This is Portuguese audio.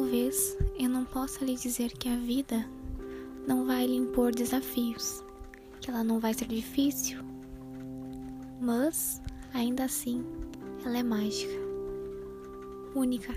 talvez eu não possa lhe dizer que a vida não vai lhe impor desafios, que ela não vai ser difícil, mas ainda assim ela é mágica, única.